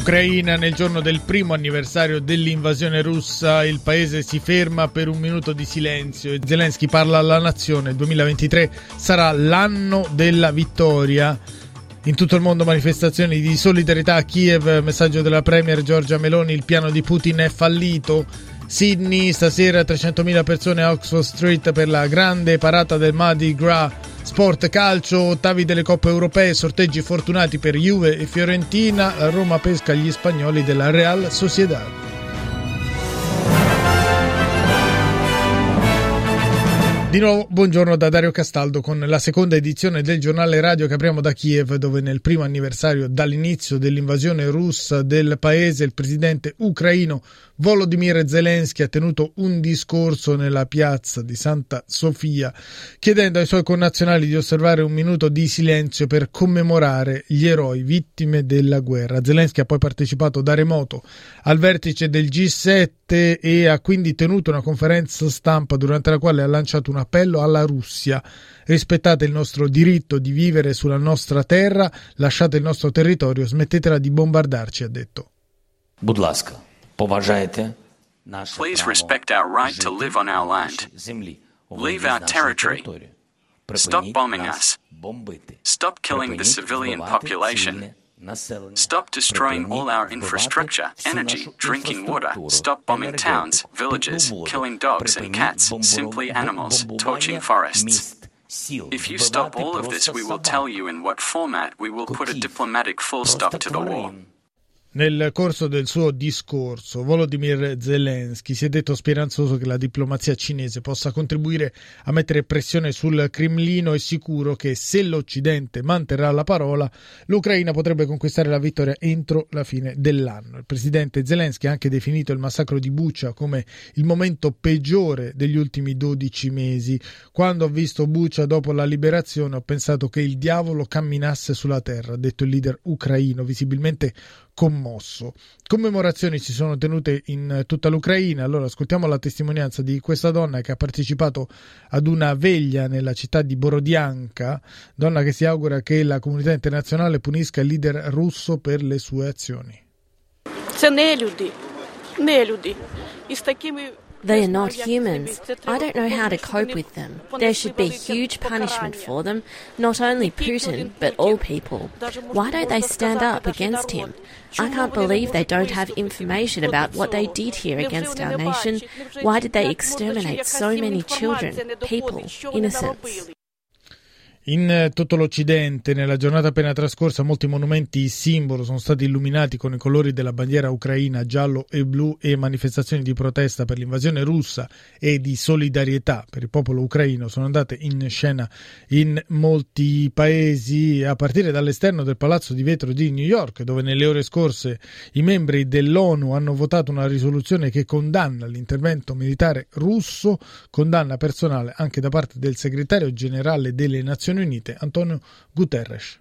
Ucraina nel giorno del primo anniversario dell'invasione russa, il paese si ferma per un minuto di silenzio e Zelensky parla alla nazione. Il 2023 sarà l'anno della vittoria. In tutto il mondo manifestazioni di solidarietà a Kiev, messaggio della Premier Giorgia Meloni, il piano di Putin è fallito. Sydney, stasera 300.000 persone a Oxford Street per la grande parata del Mardi Gras Sport calcio, ottavi delle coppe europee, sorteggi fortunati per Juve e Fiorentina, Roma pesca gli spagnoli della Real Sociedad. Di nuovo, buongiorno da Dario Castaldo con la seconda edizione del giornale radio che apriamo da Kiev, dove nel primo anniversario dall'inizio dell'invasione russa del paese il presidente ucraino Volodymyr Zelensky ha tenuto un discorso nella piazza di Santa Sofia, chiedendo ai suoi connazionali di osservare un minuto di silenzio per commemorare gli eroi vittime della guerra. Zelensky ha poi partecipato da remoto al vertice del G7 e ha quindi tenuto una conferenza stampa durante la quale ha lanciato un appello alla Russia. Rispettate il nostro diritto di vivere sulla nostra terra, lasciate il nostro territorio, smettetela di bombardarci, ha detto. Будь ласка, Please respect our right to live on our land. Leave our territory. Stop bombing us. Stop killing the civilian population. Stop destroying all our infrastructure, energy, drinking water. Stop bombing towns, villages, killing dogs and cats, simply animals, torching forests. If you stop all of this, we will tell you in what format we will put a diplomatic full stop to the war. Nel corso del suo discorso, Volodymyr Zelensky si è detto speranzoso che la diplomazia cinese possa contribuire a mettere pressione sul Cremlino e sicuro che se l'Occidente manterrà la parola, l'Ucraina potrebbe conquistare la vittoria entro la fine dell'anno. Il presidente Zelensky ha anche definito il massacro di Bucha come il momento peggiore degli ultimi 12 mesi. Quando ho visto Bucha dopo la liberazione ho pensato che il diavolo camminasse sulla terra, ha detto il leader ucraino, visibilmente commosso. Commemorazioni si sono tenute in tutta l'Ucraina. Allora ascoltiamo la testimonianza di questa donna che ha partecipato ad una veglia nella città di Borodianka, donna che si augura che la comunità internazionale punisca il leader russo per le sue azioni. Це не люди, не люди. І з такими They are not humans. I don't know how to cope with them. There should be huge punishment for them, not only Putin, but all people. Why don't they stand up against him? I can't believe they don't have information about what they did here against our nation. Why did they exterminate so many children, people, innocents? In eh, tutto l'Occidente, nella giornata appena trascorsa, molti monumenti simbolo sono stati illuminati con i colori della bandiera ucraina giallo e blu e manifestazioni di protesta per l'invasione russa e di solidarietà per il popolo ucraino sono andate in scena in molti paesi, a partire dall'esterno del Palazzo di Vetro di New York, dove nelle ore scorse i membri dell'ONU hanno votato una risoluzione che condanna l'intervento militare russo, condanna personale anche da parte del segretario generale delle Nazioni Nazioni Unite, Antonio Guterres.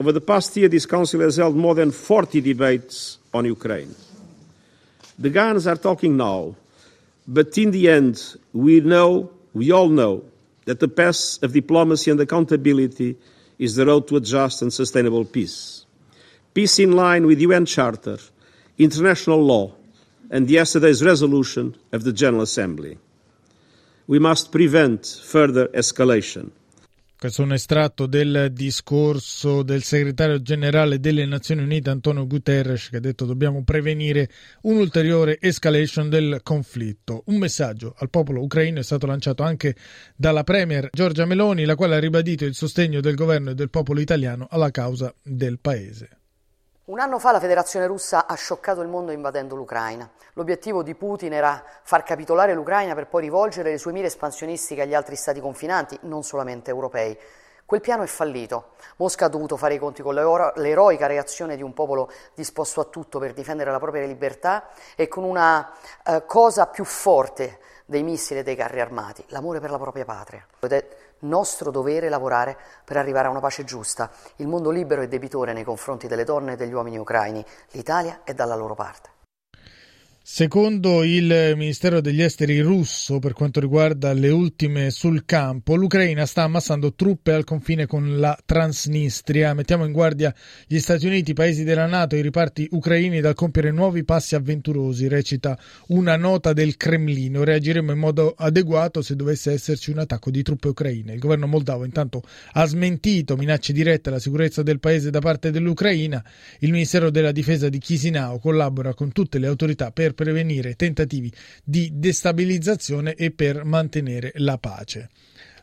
Over the past year, this Council has held more than 40 debates on Ukraine. The guns are talking now, but in the end, we know, we all know, that the path of diplomacy and accountability is the road to a just and sustainable peace. Peace in line with the UN Charter, international law, and yesterday's resolution of the General Assembly. We must prevent further escalation. Questo è un estratto del discorso del segretario generale delle Nazioni Unite Antonio Guterres che ha detto dobbiamo prevenire un'ulteriore escalation del conflitto. Un messaggio al popolo ucraino è stato lanciato anche dalla premier Giorgia Meloni, la quale ha ribadito il sostegno del governo e del popolo italiano alla causa del paese. Un anno fa la Federazione russa ha scioccato il mondo invadendo l'Ucraina. L'obiettivo di Putin era far capitolare l'Ucraina per poi rivolgere le sue mire espansionistiche agli altri stati confinanti, non solamente europei. Quel piano è fallito. Mosca ha dovuto fare i conti con l'eroica reazione di un popolo disposto a tutto per difendere la propria libertà e con una uh, cosa più forte dei missili e dei carri armati, l'amore per la propria patria. Nostro dovere lavorare per arrivare a una pace giusta. Il mondo libero è debitore nei confronti delle donne e degli uomini ucraini. L'Italia è dalla loro parte. Secondo il Ministero degli Esteri russo, per quanto riguarda le ultime sul campo, l'Ucraina sta ammassando truppe al confine con la Transnistria. Mettiamo in guardia gli Stati Uniti, i paesi della Nato e i riparti ucraini dal compiere nuovi passi avventurosi, recita una nota del Cremlino. Reagiremo in modo adeguato se dovesse esserci un attacco di truppe ucraine. Il governo moldavo intanto ha smentito minacce dirette alla sicurezza del paese da parte dell'Ucraina. Il Ministero della Difesa di Chisinau collabora con tutte le autorità per per prevenire tentativi di destabilizzazione e per mantenere la pace.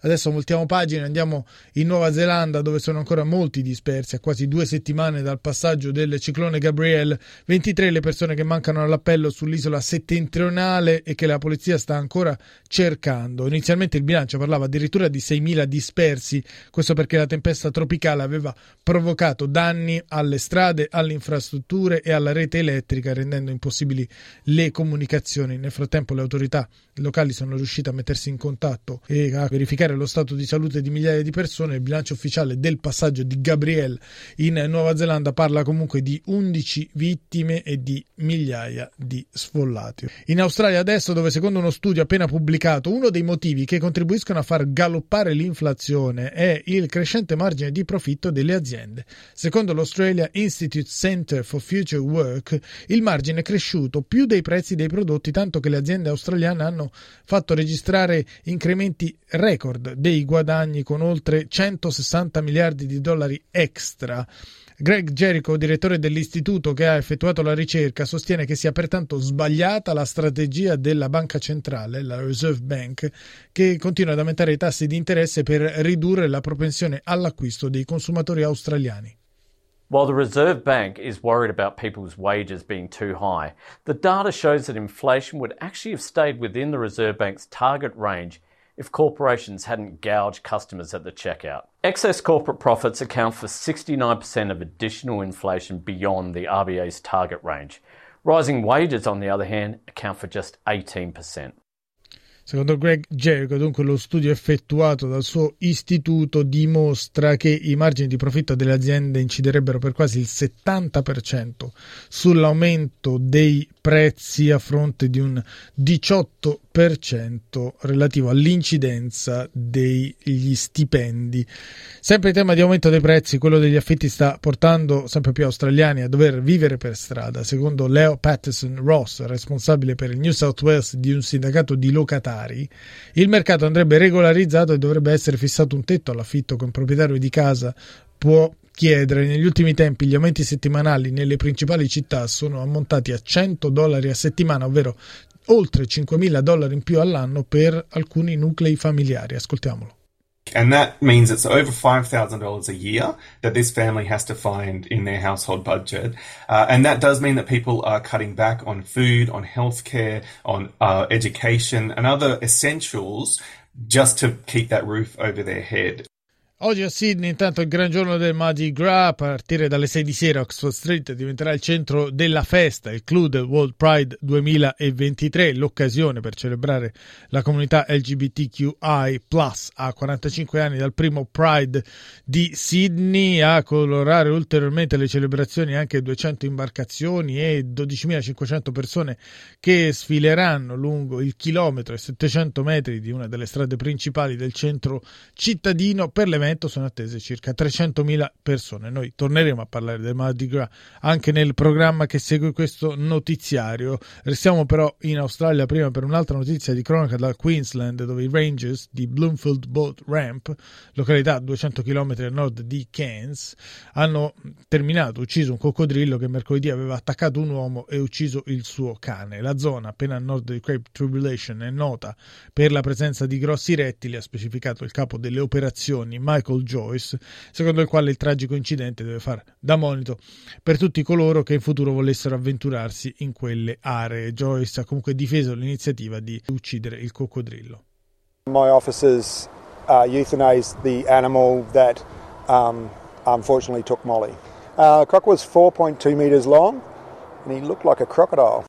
Adesso voltiamo pagina, andiamo in Nuova Zelanda dove sono ancora molti dispersi a quasi due settimane dal passaggio del ciclone Gabriel, 23 le persone che mancano all'appello sull'isola settentrionale e che la polizia sta ancora cercando. Inizialmente il bilancio parlava addirittura di 6.000 dispersi, questo perché la tempesta tropicale aveva provocato danni alle strade, alle infrastrutture e alla rete elettrica rendendo impossibili le comunicazioni. Nel frattempo le autorità locali sono riuscite a mettersi in contatto e a verificare verificare lo stato di salute di migliaia di persone. Il bilancio ufficiale del passaggio di Gabriel in Nuova Zelanda parla comunque di 11 vittime e di migliaia di sfollati. In Australia adesso, dove secondo uno studio appena pubblicato, uno dei motivi che contribuiscono a far galoppare l'inflazione è il crescente margine di profitto delle aziende. Secondo l'Australia Institute Center for Future Work, il margine è cresciuto più dei prezzi dei prodotti, tanto che le aziende australiane hanno fatto registrare incrementi record record dei guadagni con oltre 160 miliardi di dollari extra. Greg Jericho, direttore dell'istituto che ha effettuato la ricerca, sostiene che sia pertanto sbagliata la strategia della banca centrale, la Reserve Bank, che continua ad aumentare i tassi di interesse per ridurre la propensione all'acquisto dei consumatori australiani. While the Reserve Bank is worried about people's wages being too high, the data shows that inflation would actually have stayed within the Reserve Bank's target range if corporations hadn't gouged customers at the checkout. Excess corporate profits account for 69% of additional inflation beyond the RBA's target range. Rising wages, on the other hand, account for just 18%. Secondo Greg Jericho, dunque, lo studio effettuato dal suo istituto dimostra che i margini di profitto delle aziende inciderebbero per quasi il 70% sull'aumento dei prezzi a fronte di un 18% relativo all'incidenza degli stipendi. Sempre in tema di aumento dei prezzi, quello degli affitti sta portando sempre più australiani a dover vivere per strada. Secondo Leo Patterson Ross, responsabile per il New South Wales di un sindacato di locatari, il mercato andrebbe regolarizzato e dovrebbe essere fissato un tetto all'affitto che un proprietario di casa può chiedere. Negli ultimi tempi gli aumenti settimanali nelle principali città sono ammontati a 100 dollari a settimana, ovvero oltre 5.000 dollari in più all'anno per alcuni nuclei familiari. Ascoltiamolo. And that means it's over $5,000 a year that this family has to find in their household budget. Uh, and that does mean that people are cutting back on food, on healthcare, on uh, education, and other essentials just to keep that roof over their head. Oggi a Sydney intanto il gran giorno del Mardi Gras a partire dalle 6 di sera Oxford Street diventerà il centro della festa, il clou del World Pride 2023, l'occasione per celebrare la comunità LGBTQI+, a 45 anni dal primo Pride di Sydney, a colorare ulteriormente le celebrazioni anche 200 imbarcazioni e 12.500 persone che sfileranno lungo il chilometro e 700 metri di una delle strade principali del centro cittadino per l'evento momento sono attese circa 300.000 persone. Noi torneremo a parlare del Mardi Gras anche nel programma che segue questo notiziario. Restiamo però in Australia prima per un'altra notizia di cronaca dal Queensland dove i Rangers di Bloomfield Boat Ramp, località a 200 km a nord di Cairns, hanno terminato, ucciso un coccodrillo che mercoledì aveva attaccato un uomo e ucciso il suo cane. La zona appena a nord di Cape Tribulation è nota per la presenza di grossi rettili, ha specificato il capo delle operazioni Mike Michael Joyce, secondo il quale il tragico incidente deve far da monito per tutti coloro che in futuro volessero avventurarsi in quelle aree. Joyce ha comunque difeso l'iniziativa di uccidere il coccodrillo. My officers uh, euthanized the animal that um, unfortunately took Molly. Uh, croc was 4.2 metres long and he looked like a crocodile.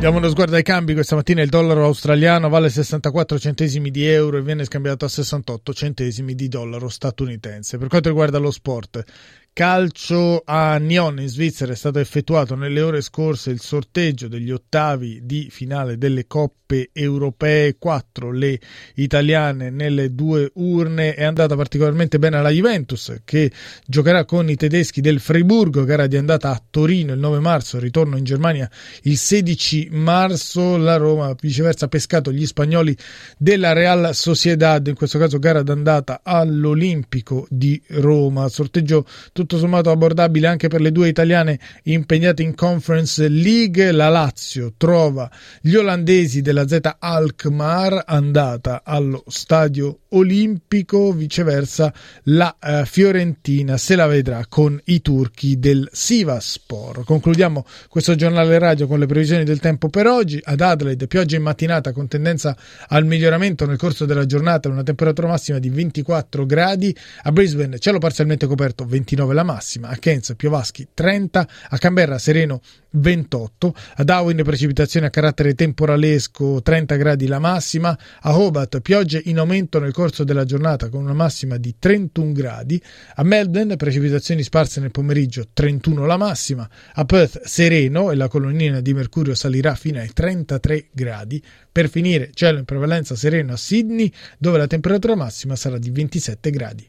Diamo uno sguardo ai cambi. Questa mattina il dollaro australiano vale 64 centesimi di euro e viene scambiato a 68 centesimi di dollaro statunitense. Per quanto riguarda lo sport, calcio a Nyon in Svizzera è stato effettuato nelle ore scorse il sorteggio degli ottavi di finale delle coppe europee. 4 le italiane nelle due urne. È andata particolarmente bene alla Juventus che giocherà con i tedeschi del Freiburgo gara di andata a Torino il 9 marzo ritorno in Germania il 16 marzo. La Roma viceversa ha pescato gli spagnoli della Real Sociedad in questo caso gara d'andata all'Olimpico di Roma. Sorteggio tutto sommato abbordabile anche per le due italiane impegnate in Conference League. La Lazio trova gli olandesi della Z Alkmaar andata allo stadio olimpico, viceversa la eh, Fiorentina se la vedrà con i turchi del Sivaspor. Concludiamo questo giornale radio con le previsioni del tempo per oggi. Ad Adelaide pioggia in mattinata con tendenza al miglioramento nel corso della giornata, una temperatura massima di 24 gradi. A Brisbane cielo parzialmente coperto 29 la massima, a Cairns piovaschi 30, a Canberra sereno 28, a Darwin precipitazioni a carattere temporalesco 30 gradi la massima, a Hobart piogge in aumento nel corso della giornata con una massima di 31 gradi, a Melbourne precipitazioni sparse nel pomeriggio 31 la massima, a Perth sereno e la colonnina di mercurio salirà fino ai 33 gradi, per finire cielo in prevalenza sereno a Sydney dove la temperatura massima sarà di 27 gradi.